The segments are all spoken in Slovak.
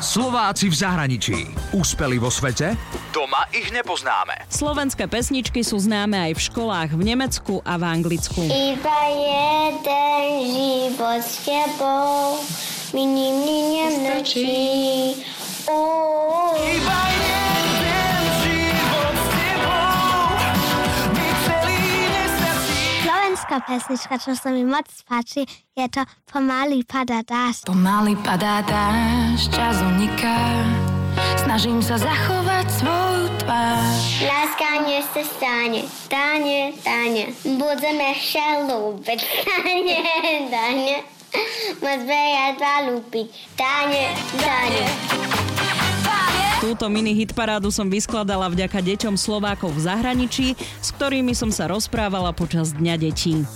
Slováci v zahraničí. Úspeli vo svete? Doma ich nepoznáme. Slovenské pesničky sú známe aj v školách v Nemecku a v Anglicku. Iba jeden život s tebou mi nikdy nemlčí. Iba jeden Slovenská pesnička, čo sa mi moc páči, je to Pomaly pada dáš. Pomaly padá dáš, čas uniká, snažím sa zachovať svoju tvár. Láska nie sa stane, stane, stane. Budeme sa ľúbiť, stane, stane. Moc veľa zalúbiť, stane, stane. Túto mini hitparádu som vyskladala vďaka deťom Slovákov v zahraničí, s ktorými som sa rozprávala počas Dňa detí.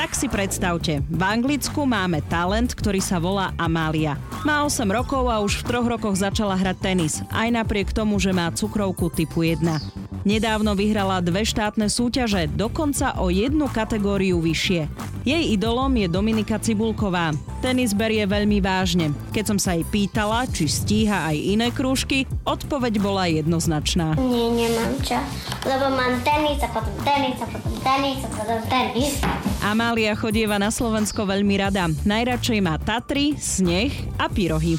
Tak si predstavte, v Anglicku máme talent, ktorý sa volá Amália. Má 8 rokov a už v troch rokoch začala hrať tenis, aj napriek tomu, že má cukrovku typu 1. Nedávno vyhrala dve štátne súťaže, dokonca o jednu kategóriu vyššie. Jej idolom je Dominika Cibulková. Tenis berie veľmi vážne. Keď som sa jej pýtala, či stíha aj iné krúžky, odpoveď bola jednoznačná. Nie, nemám čo. Lebo mám tenis a potom tenis a potom tenis a potom tenis. Amália chodieva na Slovensko veľmi rada. Najradšej má Tatry, sneh a pyrohy.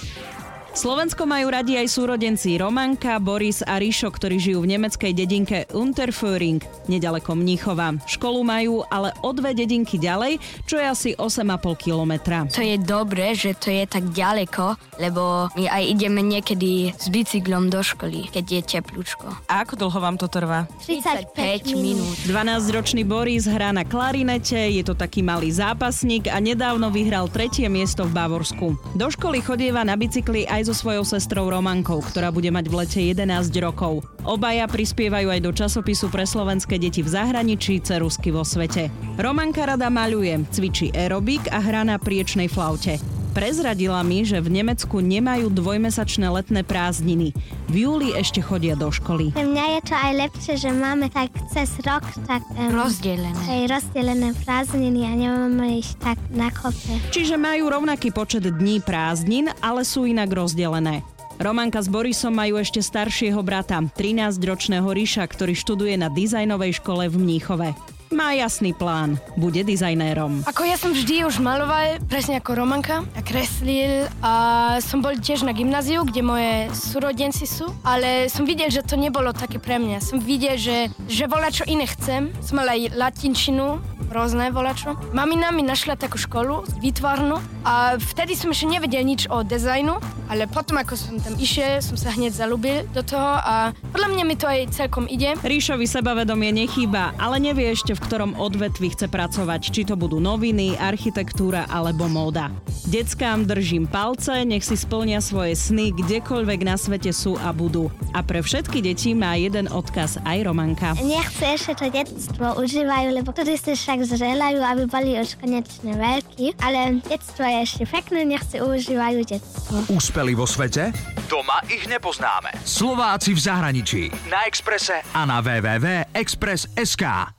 Slovensko majú radi aj súrodenci Romanka, Boris a Ríšo, ktorí žijú v nemeckej dedinke Unterföhring, nedaleko Mníchova. Školu majú ale o dve dedinky ďalej, čo je asi 8,5 kilometra. To je dobré, že to je tak ďaleko, lebo my aj ideme niekedy s bicyklom do školy, keď je teplúčko. A ako dlho vám to trvá? 35 minút. 12-ročný Boris hrá na klarinete, je to taký malý zápasník a nedávno vyhral tretie miesto v Bavorsku. Do školy chodieva na bicykli aj so svojou sestrou Romankou, ktorá bude mať v lete 11 rokov. Obaja prispievajú aj do časopisu pre slovenské deti v zahraničí Cerusky vo svete. Romanka rada maľuje, cvičí aerobik a hrá na priečnej flaute. Prezradila mi, že v Nemecku nemajú dvojmesačné letné prázdniny. V júli ešte chodia do školy. Pre mňa je to aj lepšie, že máme tak cez rok tak um, Rozdelené. aj rozdelené prázdniny a nemáme ich tak na kope. Čiže majú rovnaký počet dní prázdnin, ale sú inak rozdelené. Romanka s Borisom majú ešte staršieho brata, 13-ročného Ríša, ktorý študuje na dizajnovej škole v Mníchove. Má jasný plán, bude dizajnérom. Ako ja som vždy už maloval, presne ako Romanka, a kreslil a som bol tiež na gymnáziu, kde moje súrodenci sú, ale som videl, že to nebolo také pre mňa. Som videl, že, že voľa čo iné chcem. Som mal aj latinčinu, rôzne volačo. Mamina mi našla takú školu, výtvarnú a vtedy som ešte nevedel nič o dizajnu, ale potom ako som tam išiel, som sa hneď zalúbil do toho a podľa mňa mi to aj celkom ide. Ríšovi sebavedomie nechýba, ale nevie ešte v ktorom odvetvi chce pracovať, či to budú noviny, architektúra alebo móda. Deckám držím palce, nech si splnia svoje sny kdekoľvek na svete sú a budú. A pre všetky deti má jeden odkaz aj Romanka. Nechce ešte to detstvo užívajú, lebo vtedy si však zželajú, aby boli už konečne veľkí, ale detstvo je ešte pekné, nech si užívajú detstvo. Úspeli vo svete? Doma ich nepoznáme. Slováci v zahraničí. Na Exprese a na www.express.sk.